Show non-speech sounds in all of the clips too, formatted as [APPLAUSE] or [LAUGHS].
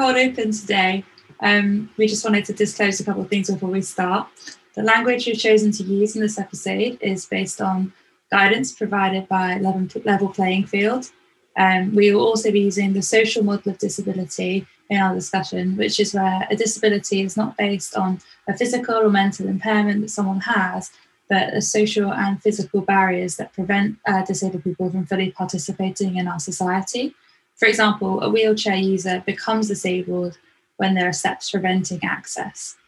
cold open today. Um, we just wanted to disclose a couple of things before we start. The language we've chosen to use in this episode is based on guidance provided by Level, Playing Field. Um, we will also be using the social model of disability in our discussion, which is where a disability is not based on a physical or mental impairment that someone has, but the social and physical barriers that prevent uh, disabled people from fully participating in our society. For example, a wheelchair user becomes disabled when there are steps preventing access.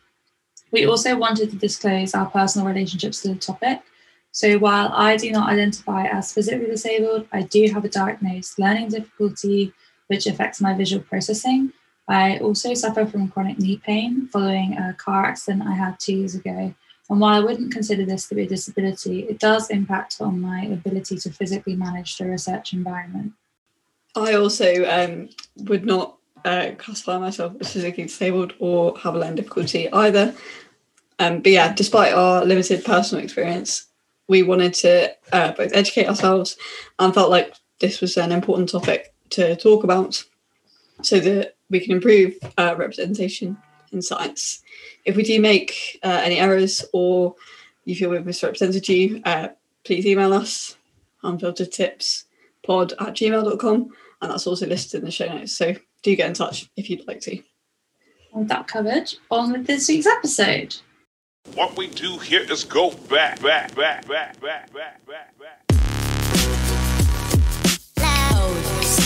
We also wanted to disclose our personal relationships to the topic. So while I do not identify as physically disabled, I do have a diagnosed learning difficulty which affects my visual processing. I also suffer from chronic knee pain following a car accident I had two years ago, and while I wouldn't consider this to be a disability, it does impact on my ability to physically manage the research environment. I also um, would not uh, classify myself as physically disabled or have a learning difficulty either. Um, but yeah, despite our limited personal experience, we wanted to uh, both educate ourselves and felt like this was an important topic to talk about so that we can improve uh, representation in science. If we do make uh, any errors or you feel we've misrepresented you, uh, please email us. Unfiltered tips pod at gmail.com and that's also listed in the show notes. So do get in touch if you'd like to. With that covered, on with this week's episode. What we do here is go back, back, back, back, back, back, back, back. Hello,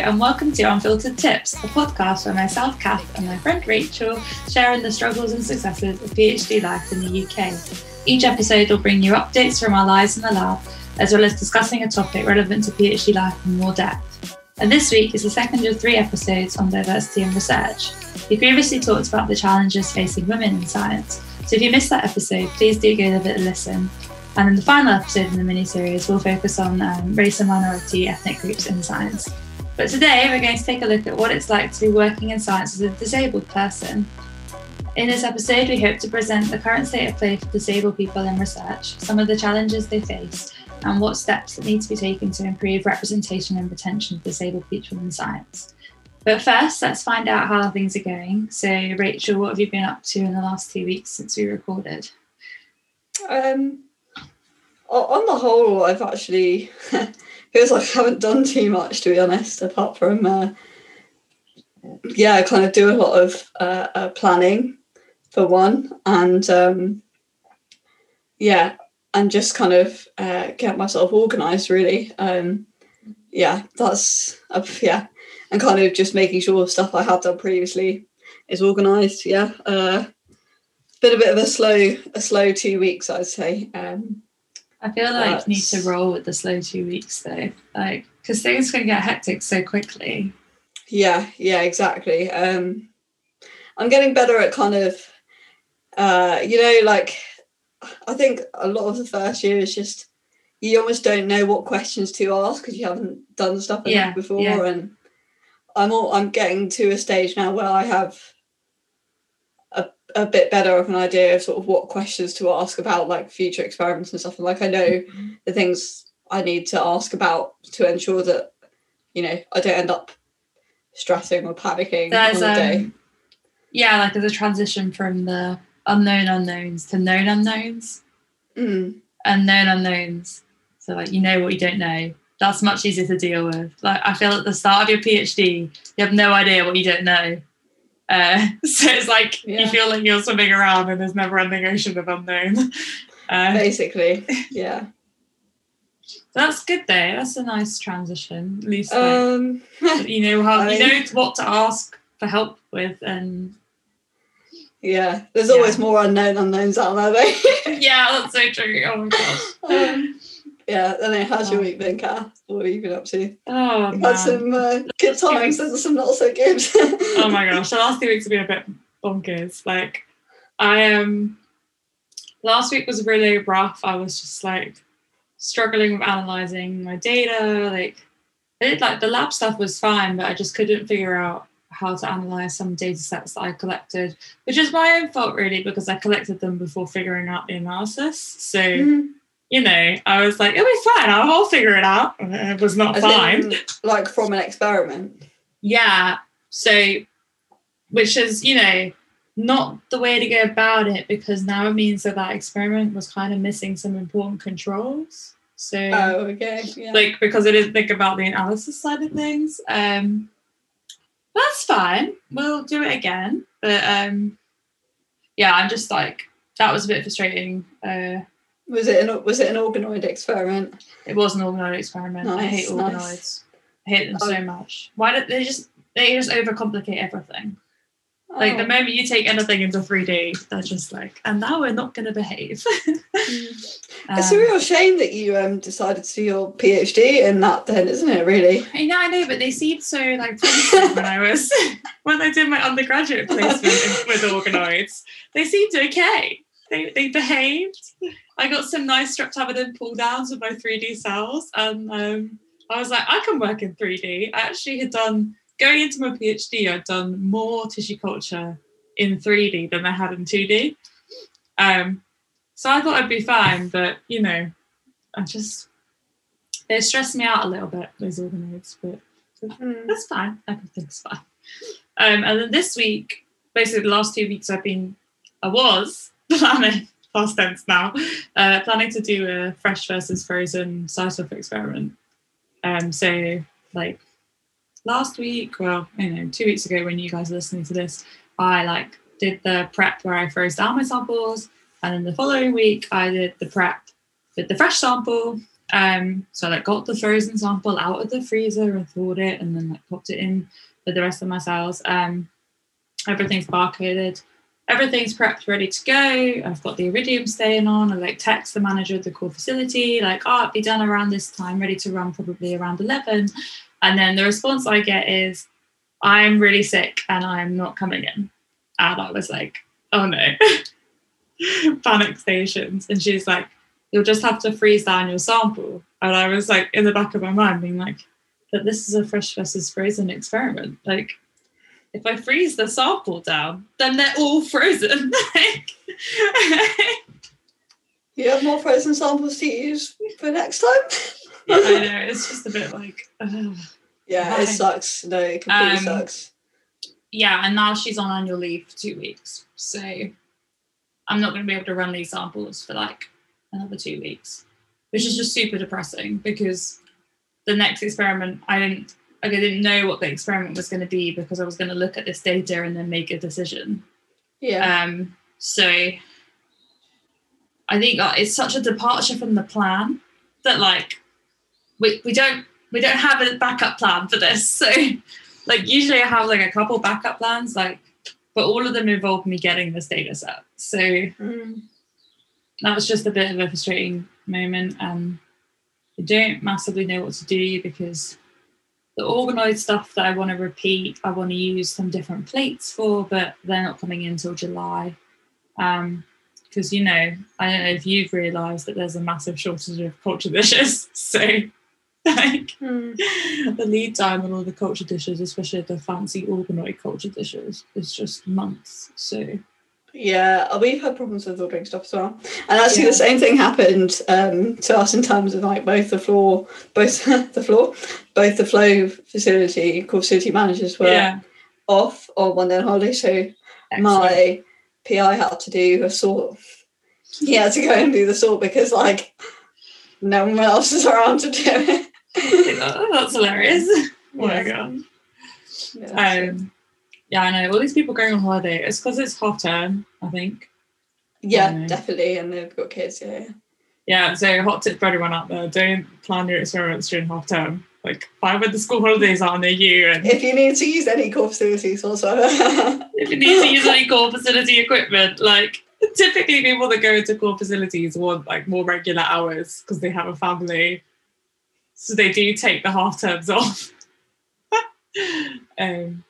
and welcome to Unfiltered Tips, a podcast where myself, Kath, and my friend Rachel share in the struggles and successes of PhD life in the UK. Each episode will bring you updates from our lives in the lab, as well as discussing a topic relevant to PhD life in more depth. And this week is the second of three episodes on diversity and research. We previously talked about the challenges facing women in science, so if you missed that episode, please do go give it a listen. And in the final episode in the mini-series, we'll focus on um, race and minority ethnic groups in science. But today we're going to take a look at what it's like to be working in science as a disabled person. In this episode, we hope to present the current state of play for disabled people in research, some of the challenges they face, and what steps that need to be taken to improve representation and retention of disabled people in science. But first, let's find out how things are going. So, Rachel, what have you been up to in the last two weeks since we recorded? Um, on the whole, I've actually [LAUGHS] feels like I haven't done too much to be honest, apart from uh, yeah, kind of do a lot of uh, uh, planning for one, and um, yeah, and just kind of uh, get myself organised really. Um, yeah, that's uh, yeah, and kind of just making sure stuff I have done previously is organised. Yeah, uh, been a bit of a slow a slow two weeks, I'd say. Um, I feel like you need to roll with the slow two weeks though, like because things can get hectic so quickly. Yeah, yeah, exactly. Um, I'm getting better at kind of, uh, you know, like I think a lot of the first year is just you almost don't know what questions to ask because you haven't done stuff yeah, before, yeah. and I'm all I'm getting to a stage now where I have a bit better of an idea of sort of what questions to ask about like future experiments and stuff. And like I know mm-hmm. the things I need to ask about to ensure that you know I don't end up stressing or panicking there's, on the day. Um, yeah, like there's a transition from the unknown unknowns to known unknowns. Mm. And known unknowns. So like you know what you don't know. That's much easier to deal with. Like I feel at the start of your PhD, you have no idea what you don't know. Uh, [LAUGHS] so it's like yeah. you feel like you're swimming around and there's never ending ocean of unknown. [LAUGHS] Uh, Basically, [LAUGHS] yeah. That's good though. That's a nice transition. At least um, you know how I you know what to ask for help with and yeah, there's yeah. always more unknown unknowns out there. Yeah, that's so true. Oh my gosh. Um, yeah, then how's your week been, Kath? What have you been up to? Oh, You've had some uh, good times and some not so good. [LAUGHS] oh my gosh, the last few weeks have been a bit bonkers. Like, I am. Um, last week was really rough. I was just like struggling with analyzing my data. Like, I did like the lab stuff was fine, but I just couldn't figure out how to analyze some data sets that I collected, which is my own fault really because I collected them before figuring out the analysis. So. Mm-hmm you know, I was like, it'll be fine. I'll, I'll figure it out. It was not As fine. in, like from an experiment. Yeah. So, which is, you know, not the way to go about it because now it means that that experiment was kind of missing some important controls. So, Oh, okay. Yeah. like, because I didn't think about the analysis side of things. Um, that's fine. We'll do it again. But um, yeah, I'm just like, that was a bit frustrating. Uh, was it an was it an organoid experiment? it was an organoid experiment. I hate Nice, nice. organoids. I hate them Oh. so much. Why did they just they just overcomplicate everything? Like the Oh. moment you take anything into 3D, they're just like, and now we're not going to behave. [LAUGHS] Mm. it's a Um, real shame that you um decided to do your PhD in that then, isn't it, really? I know, I know, but they seemed so like when I was [LAUGHS] when I did my undergraduate placement [LAUGHS] with organoids. They seemed okay. They they behaved. I got some nice streptavidin pull downs with my 3D cells, and um, I was like, I can work in 3D. I actually had done going into my PhD. I'd done more tissue culture in 3D than I had in 2D. Um, so I thought I'd be fine, but you know, I just they stressed me out a little bit those organoids, but Mm. that's fine. Everything's fine. Um, and then this week, basically the last two weeks, I've been, I was planning, past tense now, uh, planning to do a fresh versus frozen CyTOF experiment. Um, so like last week, well, you know, two weeks ago when you guys are listening to this, I like did the prep where I froze down my samples, and then the following week I did the prep with the fresh sample. Um, so I like got the frozen sample out of the freezer and thawed it, and then like popped it in with the rest of my cells. Um, everything's barcoded, everything's prepped, ready to go. I've got the iridium staying on. I like text the manager of the core facility, like, oh, it'll be done around this time, ready to run probably around 11. And then the response I get is, I'm really sick and I'm not coming in. And I was like, oh no. [LAUGHS] Panic stations. And she's like, you'll just have to freeze down your sample. And I was like, in the back of my mind, being like, but this is a fresh versus frozen experiment. Like, if I freeze the sample down, then they're all frozen. [LAUGHS] You have more frozen samples to use for next time? [LAUGHS] I know it's just a bit [LAUGHS] like, ugh. Yeah, Right. it sucks. No, it completely Um, sucks. yeah. And now she's on annual leave for two weeks, so I'm not going to be able to run these samples for like another two weeks, which is just super depressing because the next experiment I didn't. Like I didn't know what the experiment was going to be because I was going to look at this data and then make a decision. Yeah. Um, so I think uh, it's such a departure from the plan that like we, we don't we don't have a backup plan for this. [LAUGHS] So like usually I have like a couple backup plans, like but all of them involve me getting this data set. So Mm. that was just a bit of a frustrating moment and I don't massively know what to do because the organoid stuff that I want to repeat, I want to use some different plates for, but they're not coming in until July. Um, because you know, I don't know if you've realised that there's a massive shortage of culture dishes. [LAUGHS] So like Mm. [LAUGHS] the lead time on all the culture dishes, especially the fancy organoid culture dishes, is just months. So Yeah, we've had problems with ordering stuff as well. And actually, Yeah. the same thing happened um, to us in terms of like both the floor, both [LAUGHS] the floor, both the flow facility, core facility managers were yeah, off on one day on holiday. So excellent. my PI had to do a sort. He had to go and do the sort because like no one else is around to do it. [LAUGHS] Oh, that's hilarious. [LAUGHS] Oh my god. Yeah, Um, yeah, I know. All these people going on holiday. It's because it's half term, I think. yeah, yeah. definitely, and they've got kids. Yeah, yeah. So hot tip for everyone out there: don't plan your experiments during half term. Like, find when the school holidays are near you, and if you need to use any core facilities whatsoever. [LAUGHS] if you need to use any core facility equipment, like typically people that go into core facilities want like more regular hours because they have a family, so they do take the half terms [LAUGHS] off. [LAUGHS] um,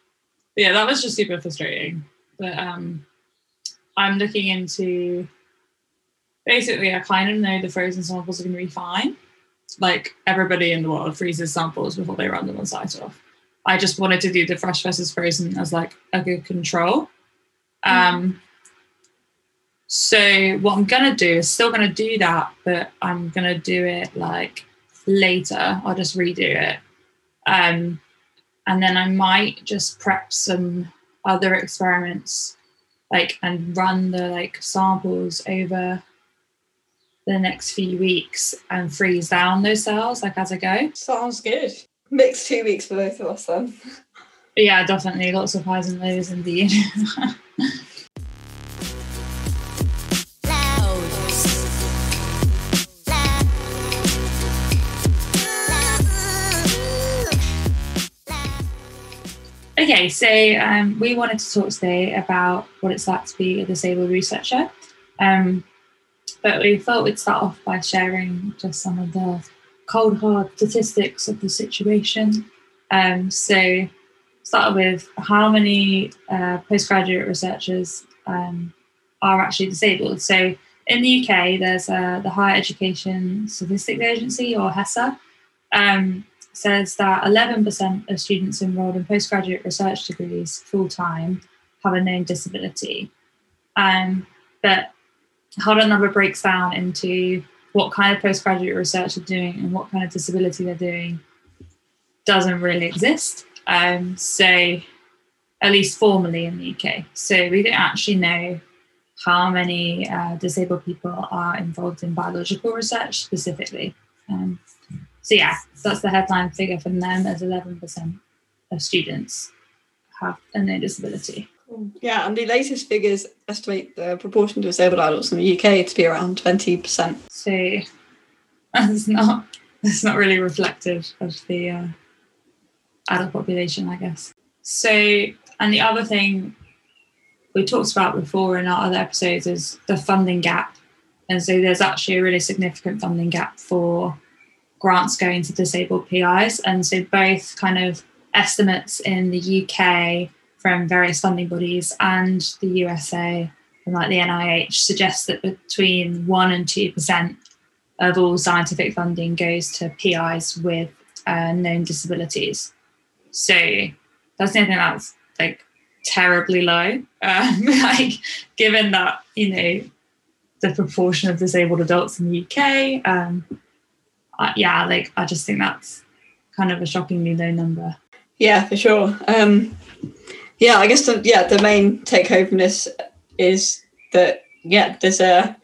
yeah, that was just super frustrating. But um, I'm looking into basically, I kind of know the frozen samples are going to be fine. Like everybody in the world freezes samples before they run them on CyTOF. I just wanted to do the fresh versus frozen as like a good control. Um, So what I'm gonna do is still gonna do that, but I'm gonna do it like later. I'll just redo it. Um, and then I might just prep some other experiments like and run the like samples over the next few weeks and freeze down those cells like as I go. Sounds good. Mixed two weeks for both of us then. Yeah, definitely lots of highs and lows indeed. [LAUGHS] Okay, so um, we wanted to talk today about what it's like to be a disabled researcher. Um, but we thought we'd start off by sharing just some of the cold hard statistics of the situation. Um, so, start with how many uh, postgraduate researchers um, are actually disabled. So, in the UK, there's uh, the Higher Education Statistics Agency, or HESA, um, says that 11% of students enrolled in postgraduate research degrees full time have a known disability. Um, but how that number breaks down into what kind of postgraduate research they're doing and what kind of disability they're doing doesn't really exist. Um, so, at least formally in the UK. So, we don't actually know how many uh, disabled people are involved in biological research specifically. Um, so yeah, that's the headline figure from them as 11% of students have a known disability. Yeah, and the latest figures estimate the proportion of disabled adults in the UK to be around 20%. So [LAUGHS] that's not that's not really reflective of the uh, adult population, I guess. So, and the other thing we talked about before in our other episodes is the funding gap. And so there's actually a really significant funding gap for grants going to disabled PIs. And so both kind of estimates in the UK from various funding bodies and the USA and like the NIH suggest that between one and two percent of all scientific funding goes to PIs with uh, known disabilities. So that's something that's like terribly low. Um, [LAUGHS] like given that you know the proportion of disabled adults in the UK, um, uh, yeah, like I just think that's kind of a shockingly low number. Yeah, for sure. Um, yeah, I guess the yeah the main take home from this is that yeah there's a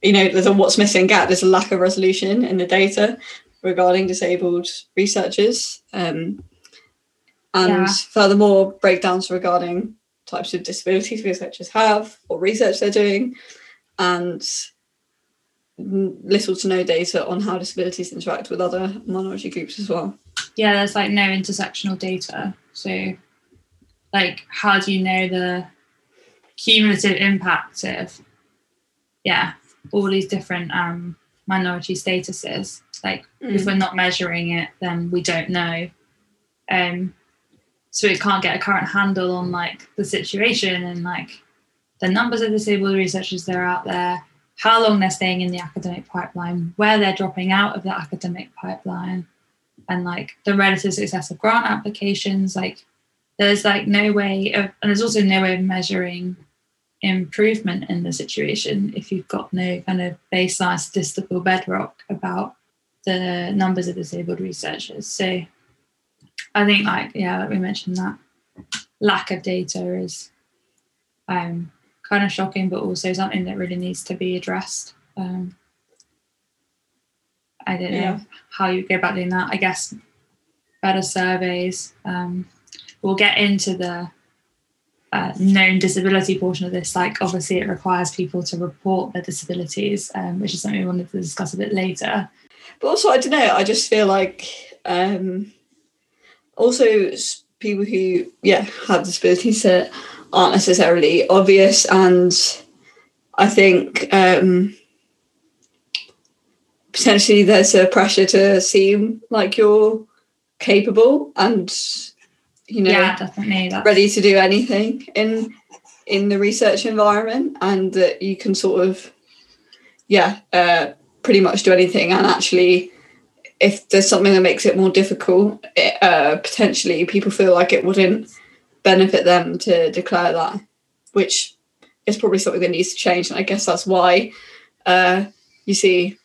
you know there's a what's missing gap. There's a lack of resolution in the data regarding disabled researchers, um, and yeah. furthermore breakdowns regarding types of disabilities researchers have, or research they're doing, and little to no data on how disabilities interact with other minority groups as well. Yeah, there's like no intersectional data. So, like, how do you know the cumulative impact of, yeah, all these different um, minority statuses? Like, mm. if we're not measuring it, then we don't know. Um, so we can't get a current handle on like the situation and like the numbers of disabled researchers that are out there how long they're staying in the academic pipeline, where they're dropping out of the academic pipeline, and like the relative success of grant applications. Like there's like no way of, and there's also no way of measuring improvement in the situation if you've got no kind of baseline statistical bedrock about the numbers of disabled researchers. So I think like yeah, like we mentioned that lack of data is um kind of shocking, but also something that really needs to be addressed. Um, I don't know yeah. how you go about doing that. I guess better surveys. Um, we'll get into the uh, known disability portion of this. Like, obviously, it requires people to report their disabilities, um, which is something we wanted to discuss a bit later. But also, I don't know. I just feel like um, also people who, yeah, have disabilities aren't necessarily obvious and i think um, potentially there's a pressure to seem like you're capable and you know yeah, definitely. ready to do anything in in the research environment and that you can sort of yeah uh, pretty much do anything and actually if there's something that makes it more difficult it, uh, potentially people feel like it wouldn't benefit them to declare that, which is probably something that needs to change. And I guess that's why uh, you see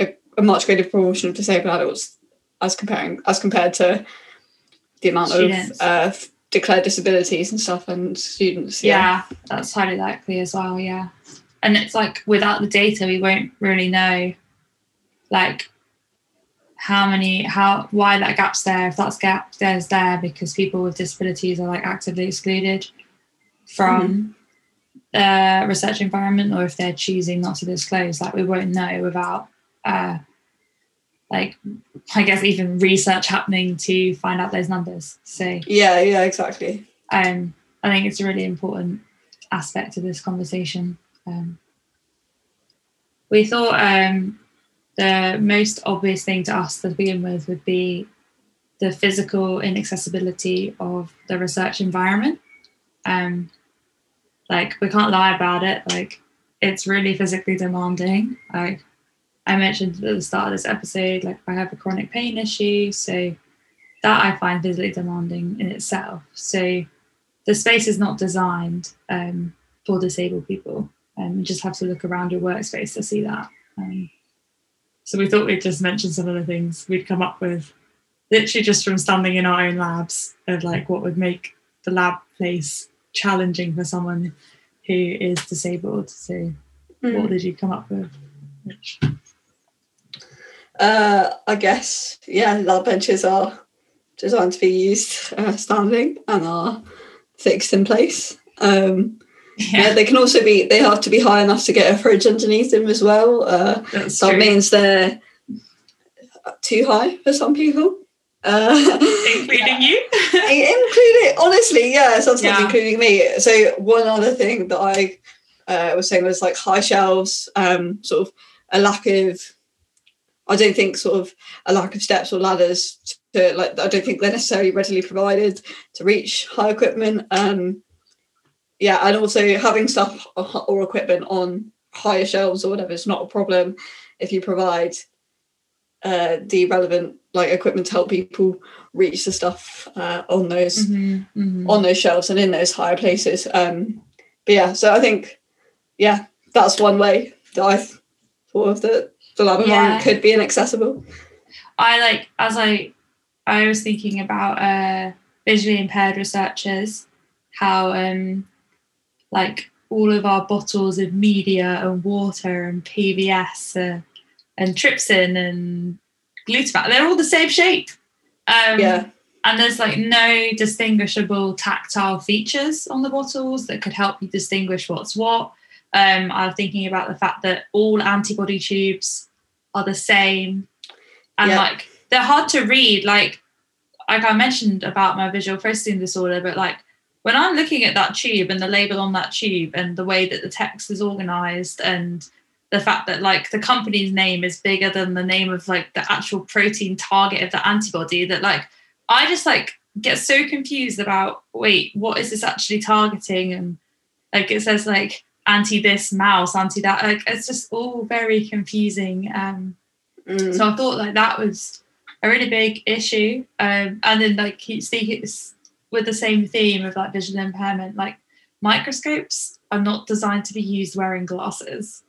a, a, much greater proportion of disabled adults as comparing as compared to the amount students. of uh, declared disabilities and stuff and students. Yeah. yeah, that's highly likely as well. Yeah, and it's like without the data, we won't really know like how many how why that gap's there if that's gap there's there because people with disabilities are like actively excluded from mm-hmm. the research environment or if they're choosing not to disclose like we won't know without uh like i guess even research happening to find out those numbers so. Yeah yeah exactly. Um i think it's a really important aspect of this conversation. Um we thought um the most obvious thing to us to begin with would be the physical inaccessibility of the research environment. Um, like we can't lie about it. Like it's really physically demanding. Like I mentioned at the start of this episode, like I have a chronic pain issue, so that I find physically demanding in itself. So the space is not designed um, for disabled people. Um, you just have to look around your workspace to see that. Um, so we thought we'd just mention some of the things we'd come up with, literally just from standing in our own labs of like what would make the lab place challenging for someone who is disabled. So mm. what did you come up with? Rich? Uh, I guess, yeah, lab benches are designed to be used uh, standing and are fixed in place. Um, yeah. yeah. they can also be. They have to be high enough to get a fridge underneath them as well. Uh, that true. means they're too high for some people. Uh, including you, [LAUGHS] including honestly, yeah, sometimes yeah. including me. So one other thing that I uh, was saying was like high shelves, um, sort of a lack of. I don't think sort of a lack of steps or ladders to like. I don't think they're necessarily readily provided to reach high equipment. Um, yeah, and also having stuff or equipment on higher shelves or whatever is not a problem if you provide uh, the relevant like equipment to help people reach the stuff uh, on those mm-hmm, mm-hmm. on those shelves and in those higher places. Um, but yeah, so I think yeah, that's one way that I thought of that the lab environment could be inaccessible. I like as I I was thinking about uh, visually impaired researchers, how um, like all of our bottles of media and water and PBS uh, and trypsin and glutamate, they're all the same shape. Um, yeah. And there's like no distinguishable tactile features on the bottles that could help you distinguish what's what. Um, I'm thinking about the fact that all antibody tubes are the same, and yeah. like they're hard to read. Like, like I mentioned about my visual processing disorder, but like when I'm looking at that tube and the label on that tube and the way that the text is organized and the fact that like the company's name is bigger than the name of like the actual protein target of the antibody that like I just like get so confused about wait what is this actually targeting? And like it says like anti this mouse anti that like it's just all very confusing. Um mm. so I thought like that was a really big issue. Um and then like speaking with the same theme of like visual impairment, like microscopes are not designed to be used wearing glasses.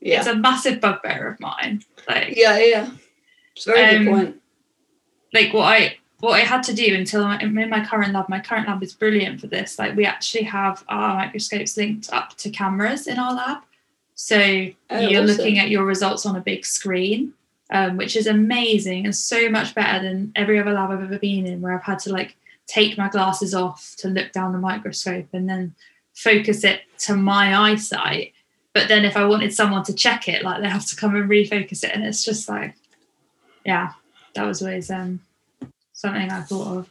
Yeah. It's a massive bugbear of mine. Like yeah, yeah, it's a very um, good point. Like what I what I had to do until I'm in my current lab, my current lab is brilliant for this. Like we actually have our microscopes linked up to cameras in our lab. So oh, you're awesome. looking at your results on a big screen, um, which is amazing and so much better than every other lab I've ever been in where I've had to like take my glasses off to look down the microscope and then focus it to my eyesight. But then if I wanted someone to check it, like they have to come and refocus it. And it's just like, yeah, that was always um, something I thought of.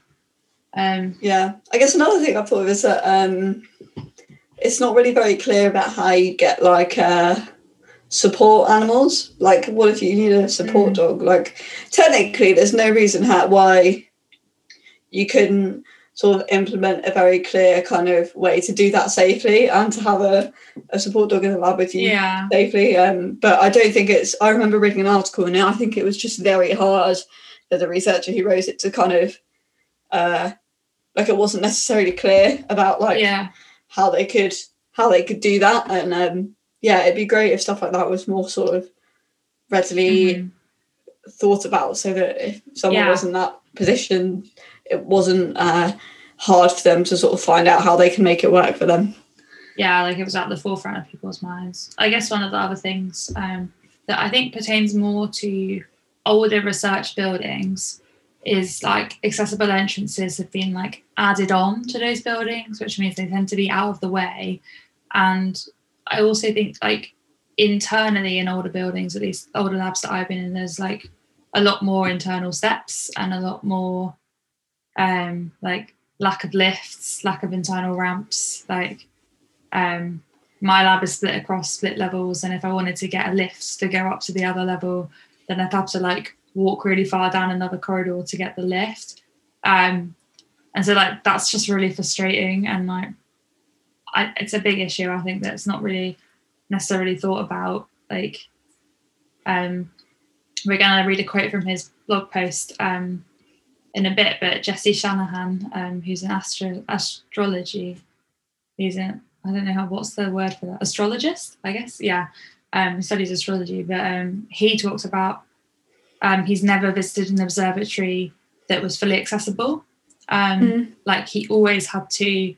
Um, yeah, I guess another thing I thought of is that um, it's not really very clear about how you get like uh, support animals. Like, what if you need a support mm. dog? Like, technically, there's no reason how why you can sort of implement a very clear kind of way to do that safely and to have a, a support dog in the lab with you yeah. safely. Um, but I don't think it's, I remember reading an article and I think it was just very hard for the researcher who wrote it to kind of, uh, like it wasn't necessarily clear about like yeah. how they could how they could do that. And um, yeah, it'd be great if stuff like that was more sort of readily Mhm. thought about, so that if someone Yeah. was in that position, it wasn't uh, hard for them to sort of find out how they can make it work for them. yeah, like it was at the forefront of people's minds. I guess one of the other things um, that I think pertains more to older research buildings is like accessible entrances have been like added on to those buildings, which means they tend to be out of the way. And I also think like internally in older buildings, at least older labs that I've been in, there's like a lot more internal steps and a lot more um like lack of lifts, lack of internal ramps, like um, my lab is split across split levels, and if I wanted to get a lift to go up to the other level, then I'd have to like walk really far down another corridor to get the lift. Um, and so like that's just really frustrating, and like I, it's a big issue. I think that's not really necessarily thought about. Like, um, we're gonna read a quote from his blog post um, in a bit, but Jesse Shanahan, um, who's an astro astrology, he's an I don't know how what's the word for that? Astrologist I guess? Yeah. Um he studies astrology but um he talks about um he's never visited an observatory that was fully accessible. Um Mm. like he always had to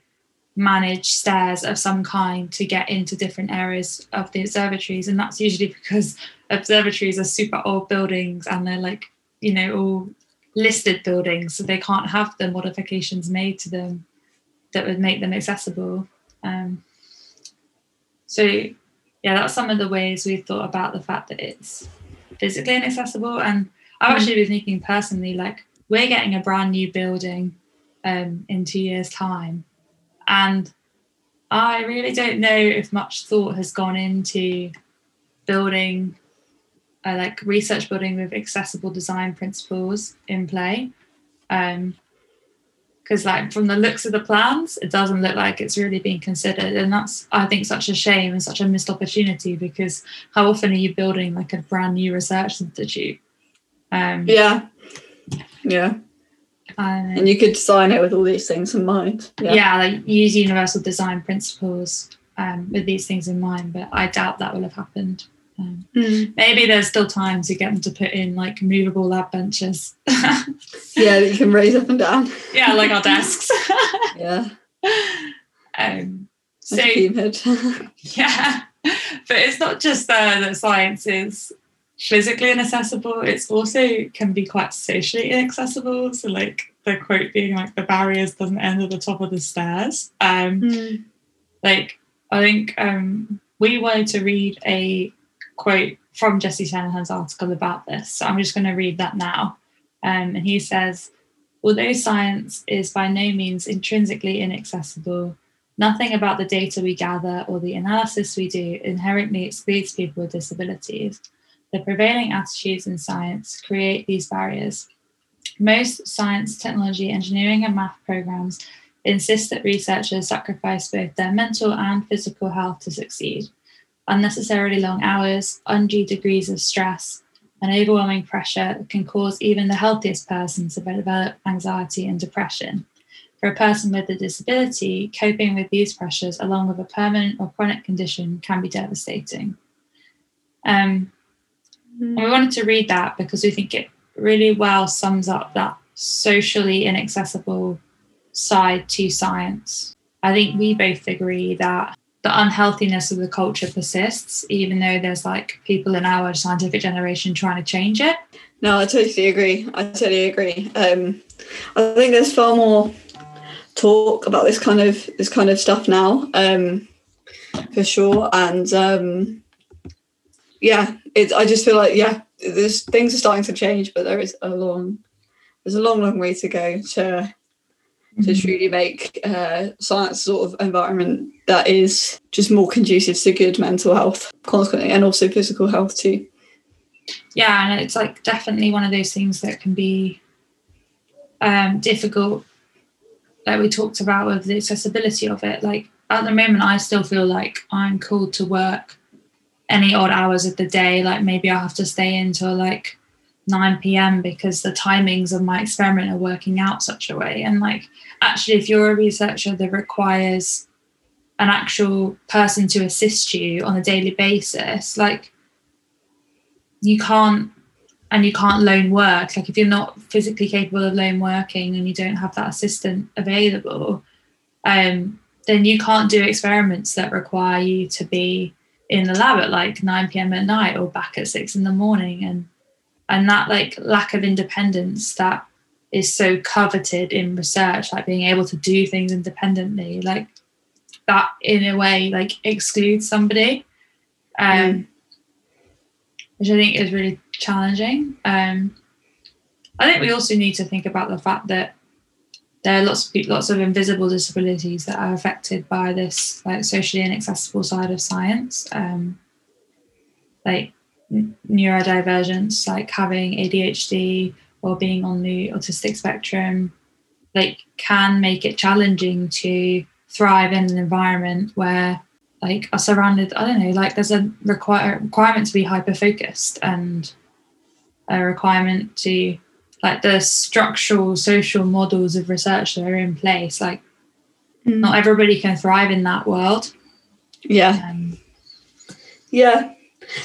manage stairs of some kind to get into different areas of the observatories and that's usually [LAUGHS] because observatories are super old buildings and they're like you know all listed buildings so they can't have the modifications made to them that would make them accessible. Um, so yeah, that's some of the ways we've thought about the fact that it's physically inaccessible. And I've actually been thinking personally, like we're getting a brand new building um, in two years' time, and I really don't know if much thought has gone into building like research building with accessible design principles in play. Um, because like from the looks of the plans it doesn't look like it's really being considered and that's i think such a shame and such a missed opportunity because how often are you building like a brand new research institute um Yeah, yeah, and, and you could design it with all these things in mind. yeah. like use universal design principles um with these things in mind but i doubt that will have happened um, Mm. maybe there's still time to get them to put in like movable lab benches [LAUGHS] yeah, that you can raise up and down. yeah like our desks [LAUGHS] Yeah, um so like a beam head. [LAUGHS] Yeah, but it's not just uh, that science is physically inaccessible; it's also can be quite socially inaccessible. So, like the quote being like, "The barriers doesn't end at the top of the stairs." Um, Mm. like I think um, we wanted to read a quote from Jesse Shanahan's article about this, so I'm just going to read that now. Um, and he says, although science is by no means intrinsically inaccessible, nothing about the data we gather or the analysis we do inherently excludes people with disabilities. The prevailing attitudes in science create these barriers. Most science, technology, engineering, and math programs insist that researchers sacrifice both their mental and physical health to succeed. Unnecessarily long hours, undue degrees of stress, and overwhelming pressure can cause even the healthiest person to develop anxiety and depression. For a person with a disability, coping with these pressures along with a permanent or chronic condition can be devastating. Um, and we wanted to read that because we think it really well sums up that socially inaccessible side to science. I think we both agree that the unhealthiness of the culture persists, even though there's like people in our scientific generation trying to change it. No, I totally agree. I totally agree. Um, I think there's far more talk about this kind of this kind of stuff now, um, for sure. And um, yeah, it's. I just feel like yeah, there's things are starting to change, but there is a long, there's a long, long way to go to to truly make uh, science sort of environment that is just more conducive to good mental health, consequently, and also physical health too. yeah and it's like definitely one of those things that can be um, difficult like we talked about with the accessibility of it. Like at the moment i still feel like i'm called to work any odd hours of the day. Like maybe i have to stay until like 9 p.m because the timings of my experiment are working out such a way and like actually if you're a researcher that requires an actual person to assist you on a daily basis, like you can't and you can't lone work. Like if you're not physically capable of lone working and you don't have that assistant available, um, then you can't do experiments that require you to be in the lab at like 9 p.m. at night or back at six in the morning. And and that like lack of independence that is so coveted in research, like being able to do things independently, like that in a way like excludes somebody. Um mm. which I think is really challenging. Um I think we also need to think about the fact that there are lots of lots of invisible disabilities that are affected by this like socially inaccessible side of science um, like neurodivergence like having adhd or being on the autistic spectrum like can make it challenging to thrive in an environment where like are surrounded i don't know like there's a require, requirement to be hyper focused and a requirement to like the structural social models of research that are in place like mm. not everybody can thrive in that world. Yeah. Um, yeah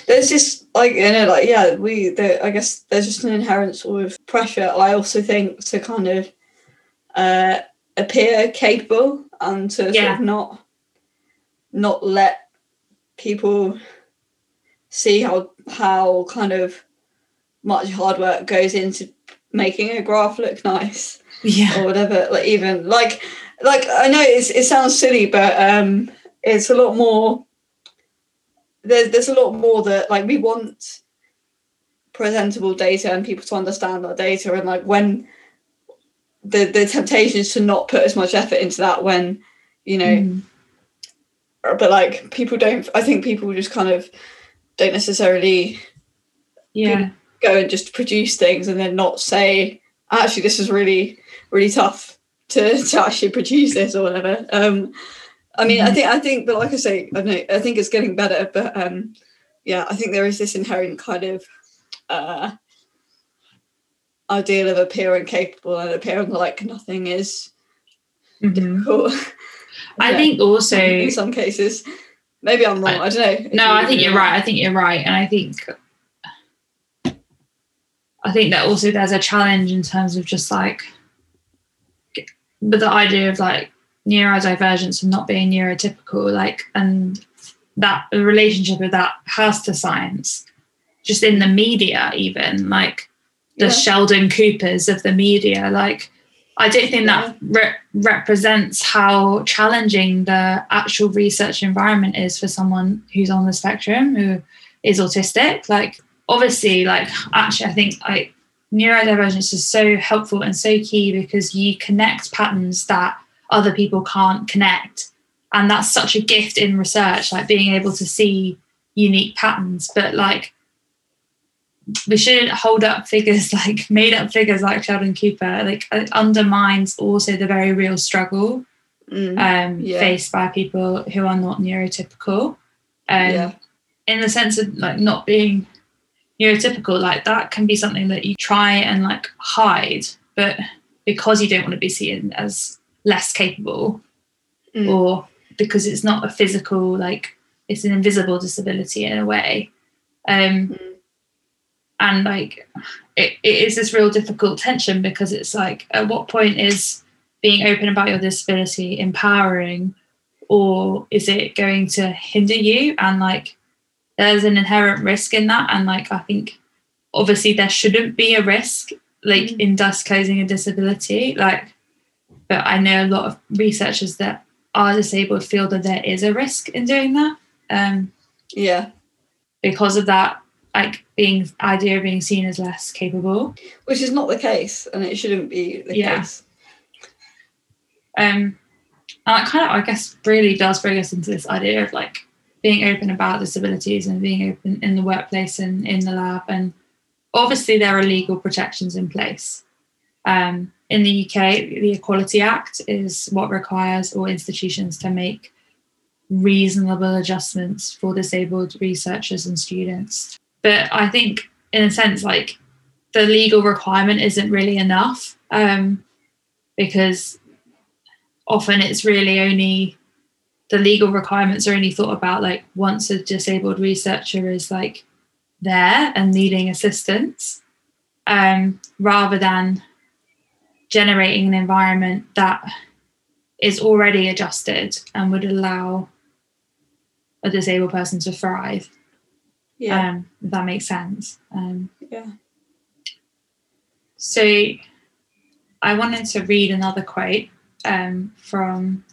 there's just like you know like yeah we there, i guess there's just an inherent sort of pressure i also think to kind of uh appear capable and to yeah. sort of not not let people see how how kind of much hard work goes into making a graph look nice yeah or whatever like even like like i know it's, it sounds silly but um it's a lot more there's there's a lot more that like we want presentable data and people to understand our data and like when the the temptation is to not put as much effort into that when you know mm. but like people don't i think people just kind of don't necessarily yeah go and just produce things and then not say actually this is really really tough to, to actually produce this or whatever um i mean i think i think but like i say i know i think it's getting better but um yeah i think there is this inherent kind of uh ideal of appearing capable and appearing like nothing is mm-hmm. difficult. I yeah. think also [LAUGHS] in some cases. Maybe i'm wrong i, I don't know. No i think you're right i think you're right and i think I think that also there's a challenge in terms of just like, but the idea of like neurodivergence and not being neurotypical, like, and that the relationship of that has to science, just in the media, even like the yeah. Sheldon Coopers of the media, like. I don't think that re- represents how challenging the actual research environment is for someone who's on the spectrum who is autistic. Like obviously like actually i think like neurodivergence is so helpful and so key because you connect patterns that other people can't connect and that's such a gift in research like being able to see unique patterns but like we shouldn't hold up figures [LAUGHS] like made up figures like sheldon cooper like it undermines also the very real struggle mm, um, yeah. faced by people who are not neurotypical um, yeah. in the sense of like not being neurotypical, like that can be something that you try and like hide, but because you don't want to be seen as less capable mm. or because it's not a physical, like it's an invisible disability in a way. Um, mm. And like it, it is this real difficult tension because it's like, at what point is being open about your disability empowering or is it going to hinder you and like there's an inherent risk in that and like i think obviously there shouldn't be a risk like mm. in disclosing a disability like but i know a lot of researchers that are disabled feel that there is a risk in doing that um yeah because of that like being idea of being seen as less capable which is not the case and it shouldn't be the yeah. case um and that kind of i guess really does bring us into this idea of like being open about disabilities and being open in the workplace and in the lab. And obviously, there are legal protections in place. Um, in the UK, the Equality Act is what requires all institutions to make reasonable adjustments for disabled researchers and students. But I think, in a sense, like the legal requirement isn't really enough um, because often it's really only the legal requirements are only thought about like once a disabled researcher is like there and needing assistance um, rather than generating an environment that is already adjusted and would allow a disabled person to thrive. Yeah. Um, if that makes sense. Um, yeah. so I wanted to read another quote um, from,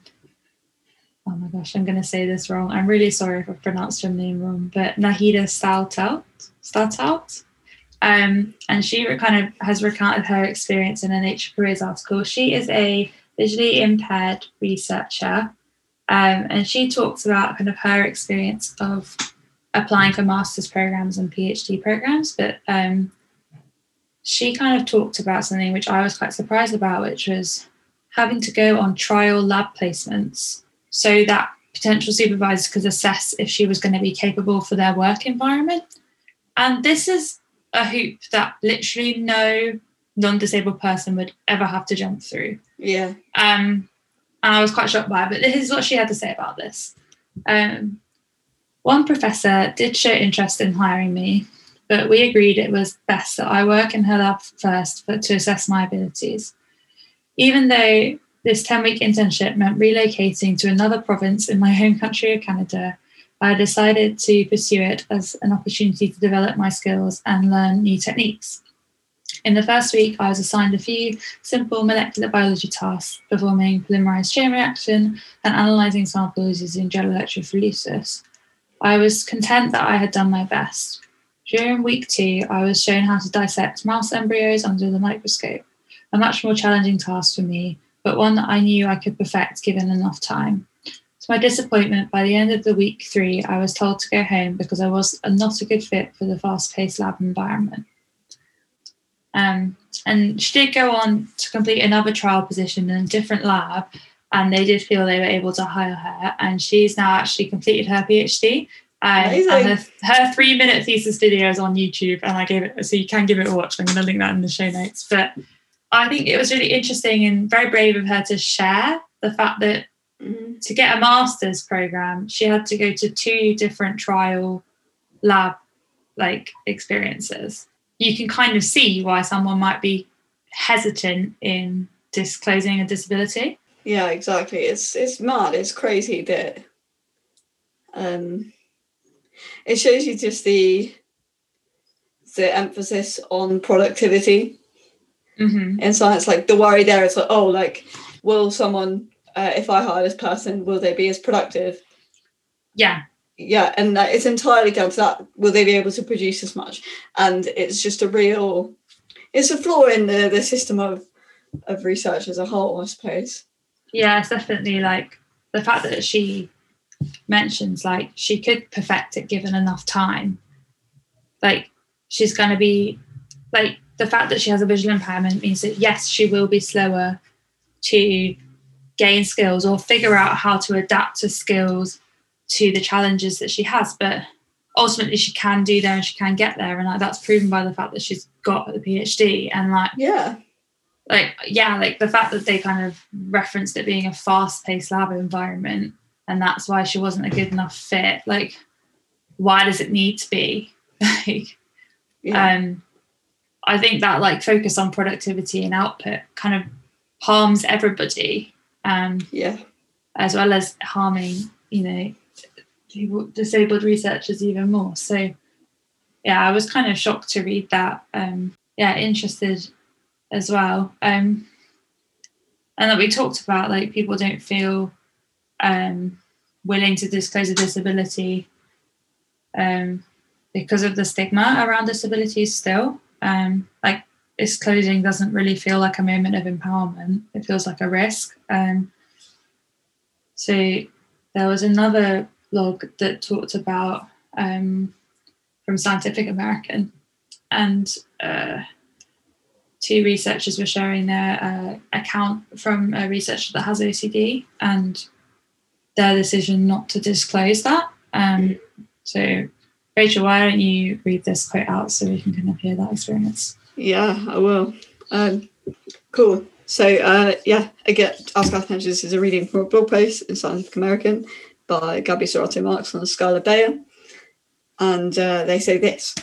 oh my gosh, I'm going to say this wrong. I'm really sorry if I pronounced her name wrong, but Nahida Stoutout. Stoutout. Um, and she kind of has recounted her experience in a Nature Careers article. She is a visually impaired researcher, um, and she talks about kind of her experience of applying for master's programs and PhD programs. But um, she kind of talked about something which I was quite surprised about, which was having to go on trial lab placements so that potential supervisors could assess if she was going to be capable for their work environment. And this is a hoop that literally no non-disabled person would ever have to jump through. Yeah. Um, and I was quite shocked by it, but this is what she had to say about this. Um, one professor did show interest in hiring me, but we agreed it was best that I work in her lab first for, to assess my abilities. Even though this 10 week internship meant relocating to another province in my home country of Canada, I decided to pursue it as an opportunity to develop my skills and learn new techniques. In the first week, I was assigned a few simple molecular biology tasks, performing polymerase chain reaction and analysing samples using gel electrophoresis. I was content that I had done my best. During week two, I was shown how to dissect mouse embryos under the microscope, a much more challenging task for me, but one that I knew I could perfect given enough time. To my disappointment, by the end of the week three, I was told to go home because I was not a good fit for the fast paced lab environment. Um, and she did go on to complete another trial position in a different lab, and they did feel they were able to hire her. And she's now actually completed her PhD. Um, and her, her three minute thesis video is on YouTube, and I gave it so you can give it a watch. I'm going to link that in the show notes. But I think it was really interesting and very brave of her to share the fact that Mhm. to get a master's program, she had to go to two different trial lab like experiences. You can kind of see why someone might be hesitant in disclosing a disability. Yeah, exactly. It's it's mad. It's crazy that um it shows you just the the emphasis on productivity Mm-hmm. in science. Like the worry there is like, oh, like will someone uh, if I hire this person, will they be as productive? Yeah, Yeah, and that it's entirely down to that. Will they be able to produce as much? And it's just a real, it's a flaw in the, the system of of research as a whole, I suppose. yeah, it's definitely like the fact that she mentions like she could perfect it given enough time. Like she's going to be like the fact that she has a visual impairment means that yes, she will be slower to gain skills or figure out how to adapt her skills to the challenges that she has. But ultimately, she can do there and she can get there, and like, that's proven by the fact that she's got the PhD and like Yeah, like yeah like the fact that they kind of referenced it being a fast-paced lab environment and that's why she wasn't a good enough fit like why does it need to be? [LAUGHS] Like yeah, um i think that like focus on productivity and output kind of harms everybody um yeah, as well as harming you know people disabled researchers even more. So yeah i was kind of shocked to read that. Um yeah interested as well. Um and that we talked about like people don't feel um willing to disclose a disability um because of the stigma around disabilities still. Um like disclosing doesn't really feel like a moment of empowerment it feels like a risk um so there was another blog that talked about um, from Scientific American, and uh, two researchers were sharing their uh, account from a researcher that has OCD and their decision not to disclose that. Um, so, Rachel, why don't you read this quote out so we can kind of hear that experience? Yeah. I will. Um, cool. So uh, yeah, again, Ask Gareth Mentions is a reading from a blog post in Scientific American by Gabi Serrato Marks and Skylar Bayer. And uh, they say this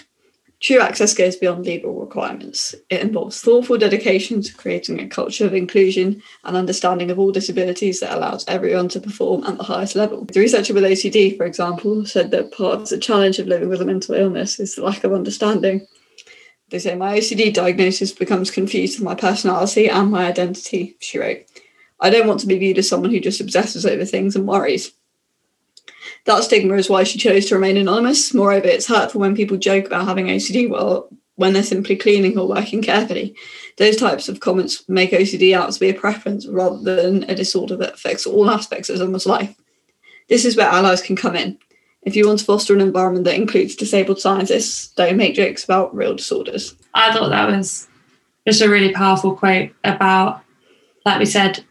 True access goes beyond legal requirements. It involves thoughtful dedication to creating a culture of inclusion and understanding of all disabilities that allows everyone to perform at the highest level. The researcher with OCD, for example, said that part of the challenge of living with a mental illness is the lack of understanding. They say, My OCD diagnosis becomes confused with my personality and my identity, she wrote. I don't want to be viewed as someone who just obsesses over things and worries. That stigma is why she chose to remain anonymous. Moreover, it's hurtful when people joke about having OCD while when they're simply cleaning or working carefully. Those types of comments make OCD out to be a preference rather than a disorder that affects all aspects of someone's life. This is where allies can come in. If you want to foster an environment that includes disabled scientists, don't make jokes about real disorders. I thought that was just a really powerful quote about, like we said,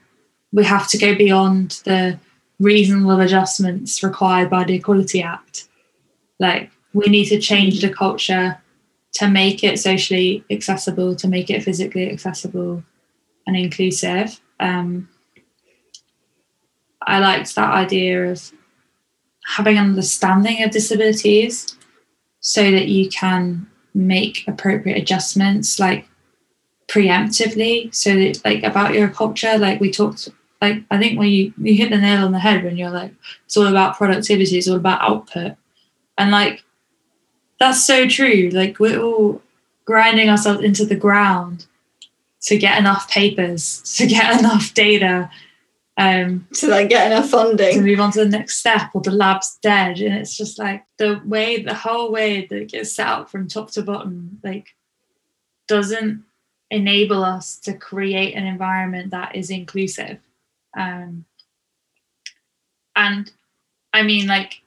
we have to go beyond the reasonable adjustments required by the Equality Act. Like, we need to change the culture to make it socially accessible, to make it physically accessible and inclusive. Um, I liked that idea of having an understanding of disabilities so that you can make appropriate adjustments like preemptively so that like about your culture like we talked like I think when you you hit the nail on the head when you're like it's all about productivity, it's all about output, and like that's so true. Like we're all grinding ourselves into the ground to get enough papers, [LAUGHS] to get enough data, um, to like get enough funding. to move on to the next step, or the lab's dead, and it's just like the way the whole way that it gets set up from top to bottom, like doesn't enable us to create an environment that is inclusive. Um, and I mean, like,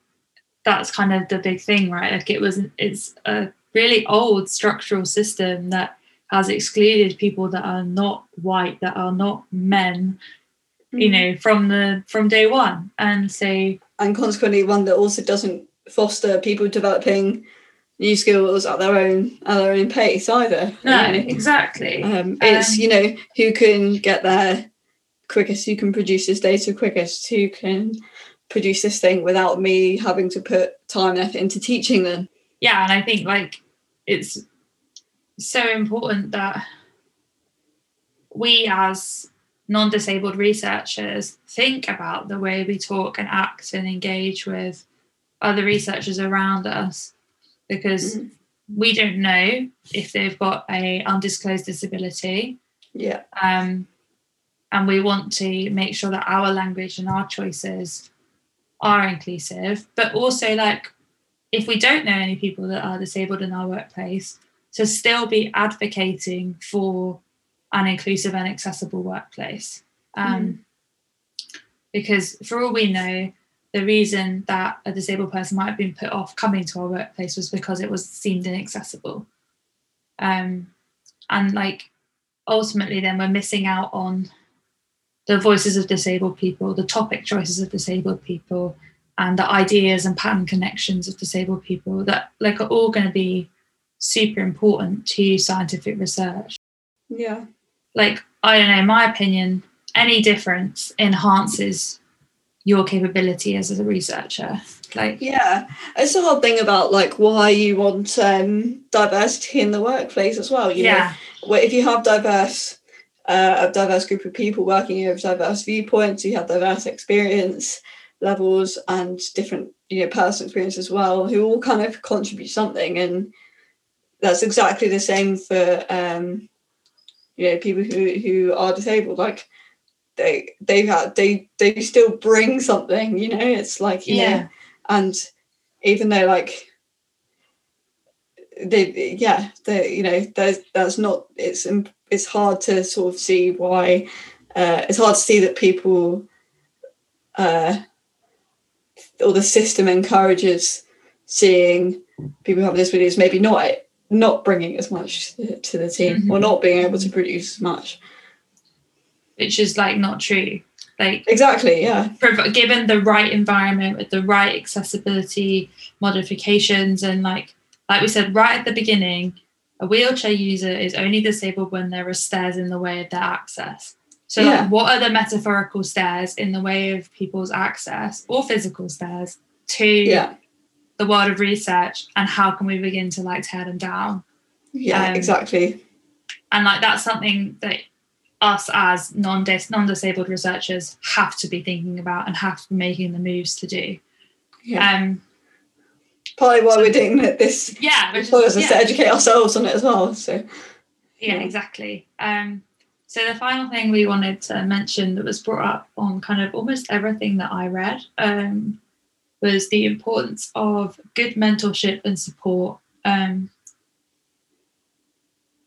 that's kind of the big thing, right? Like, it was, it's a really old structural system that has excluded people that are not white, that are not men, mm-hmm. you know, from the, from day one. And so, and consequently, one that also doesn't foster people developing new skills at their own at their own pace either. No, you know? exactly. Um, it's um, you know who can get there quickest, who can produce this data quickest, who can produce this thing without me having to put time and effort into teaching them. Yeah, and I think like it's so important that we as non-disabled researchers think about the way we talk and act and engage with other researchers around us because mm-hmm. we don't know if they've got a undisclosed disability yeah um and we want to make sure that our language and our choices are inclusive but also like if we don't know any people that are disabled in our workplace to still be advocating for an inclusive and accessible workplace um, mm. because for all we know the reason that a disabled person might have been put off coming to our workplace was because it was seemed inaccessible um, and like ultimately then we're missing out on the voices of disabled people, the topic choices of disabled people, and the ideas and pattern connections of disabled people that like are all going to be super important to scientific research. Yeah. Like, I don't know, in my opinion, any difference enhances your capability as a researcher. Like Yeah. It's the hard thing about like why you want um diversity in the workplace as well. You yeah. know, if you have diverse uh, a diverse group of people working with diverse viewpoints. You have diverse experience levels and different, you know, personal experience as well, who all kind of contribute something. And that's exactly the same for, um, you know, people who who are disabled. Like they they have had they they still bring something. You know, it's like you yeah. know, and even though like they yeah they you know there's that's not it's it's hard to sort of see why uh, it's hard to see that people uh, or the system encourages seeing people who have disabilities maybe not not bringing as much to the team mm-hmm. or not being able to produce as much which is like not true like exactly yeah given the right environment with the right accessibility modifications and like like we said right at the beginning a wheelchair user is only disabled when there are stairs in the way of their access. So, Yeah. like, what are the metaphorical stairs in the way of people's access or physical stairs to Yeah. The world of research, and how can we begin to like tear them down? Yeah, Um, exactly. And like that's something that us as non non-disabled researchers have to be thinking about and have to be making the moves to do. Yeah. Um, Partly why we're doing this yeah, which is yeah. to educate ourselves on it as well. So yeah Yeah. exactly um so the final thing we wanted to mention that was brought up on kind of almost everything that i read um was the importance of good mentorship and support um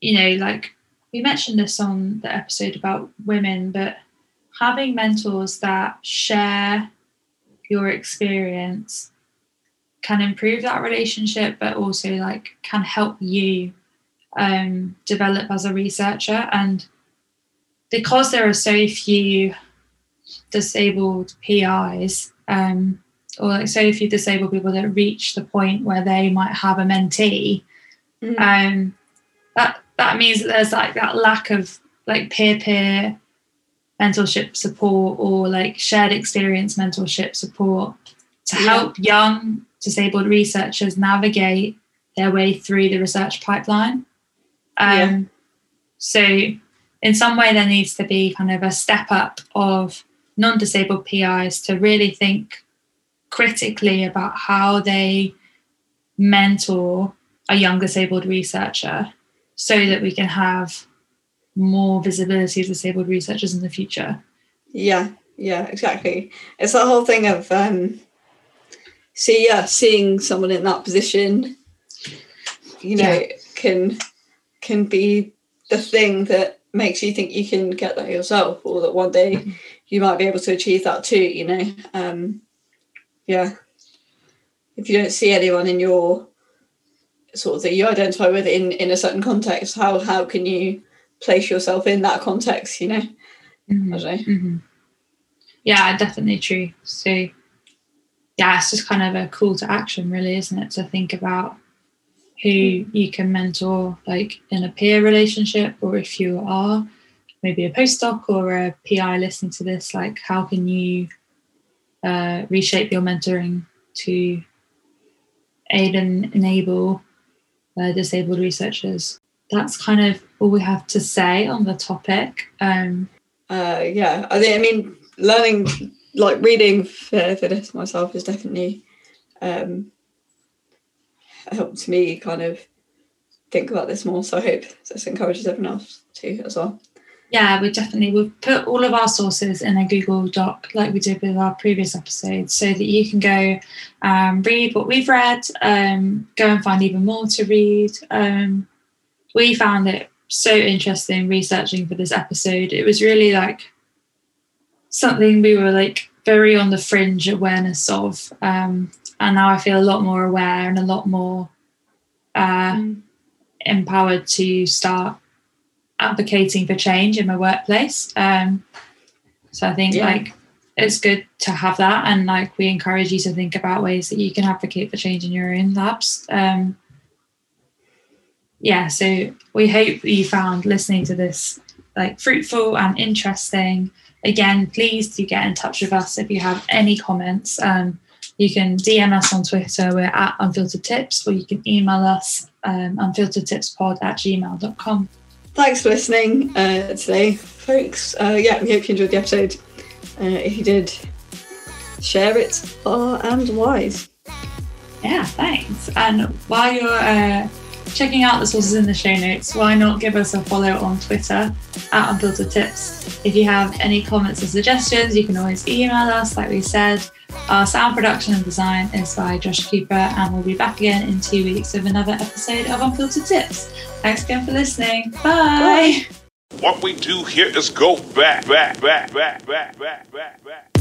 you know like we mentioned this on the episode about women but having mentors that share your experience can improve that relationship but also like can help you um, develop as a researcher. And because there are so few disabled PIs, um, or like so few disabled people that reach the point where they might have a mentee, Mm. um, that that means that there's like that lack of like peer peer mentorship support or like shared experience mentorship support to Yeah. help young disabled researchers navigate their way through the research pipeline. Um, Yeah. So, in some way, there needs to be kind of a step up of non disabled PIs to really think critically about how they mentor a young disabled researcher so that we can have more visibility of disabled researchers in the future. yeah, yeah, exactly. It's that whole thing of um see yeah, seeing someone in that position, you know, Yeah. can can be the thing that makes you think you can get that yourself or that one day Mm-hmm. you might be able to achieve that too, you know. Um yeah. If you don't see anyone in your sort of that you identify with in in a certain context, how how can you place yourself in that context, you know? Mm-hmm. Mm-hmm. Yeah, definitely true. So, yeah, it's just kind of a call to action, really, isn't it? To think about who you can mentor, like in a peer relationship, or if you are maybe a postdoc or a PI listening to this, like how can you uh, reshape your mentoring to aid and enable uh, disabled researchers? That's kind of all we have to say on the topic. Um, uh yeah i mean learning like reading for, for this myself has definitely um helped me kind of think about this more so i hope this encourages everyone else to as well yeah, we definitely we've put all of our sources in a Google Doc like we did with our previous episodes, so that you can go um, read what we've read, um, go and find even more to read. Um, we found it so interesting researching for this episode. It was really like something we were like very on the fringe awareness of, um, and now I feel a lot more aware and a lot more uh, empowered to start advocating for change in my workplace. Um, so I think Yeah. like it's good to have that, and like we encourage you to think about ways that you can advocate for change in your own labs. Um, yeah, so we hope you found listening to this like fruitful and interesting. Again, please do get in touch with us if you have any comments. Um, you can DM us on Twitter, we're at unfiltered tips, or you can email us um, unfilteredtipspod at gmail.com. thanks for listening uh today folks uh yeah we hope you enjoyed the episode uh if you did share it far and wide Yeah, thanks. And while you're uh, checking out the sources in the show notes, why not give us a follow on Twitter at Unfiltered Tips? If you have any comments or suggestions, you can always email us, like we said. Our sound production and design is by Josh Cooper, and we'll be back again in two weeks with another episode of Unfiltered Tips. Thanks again for listening. Bye. What we do here is go back, back, back, back, back, back, back, back.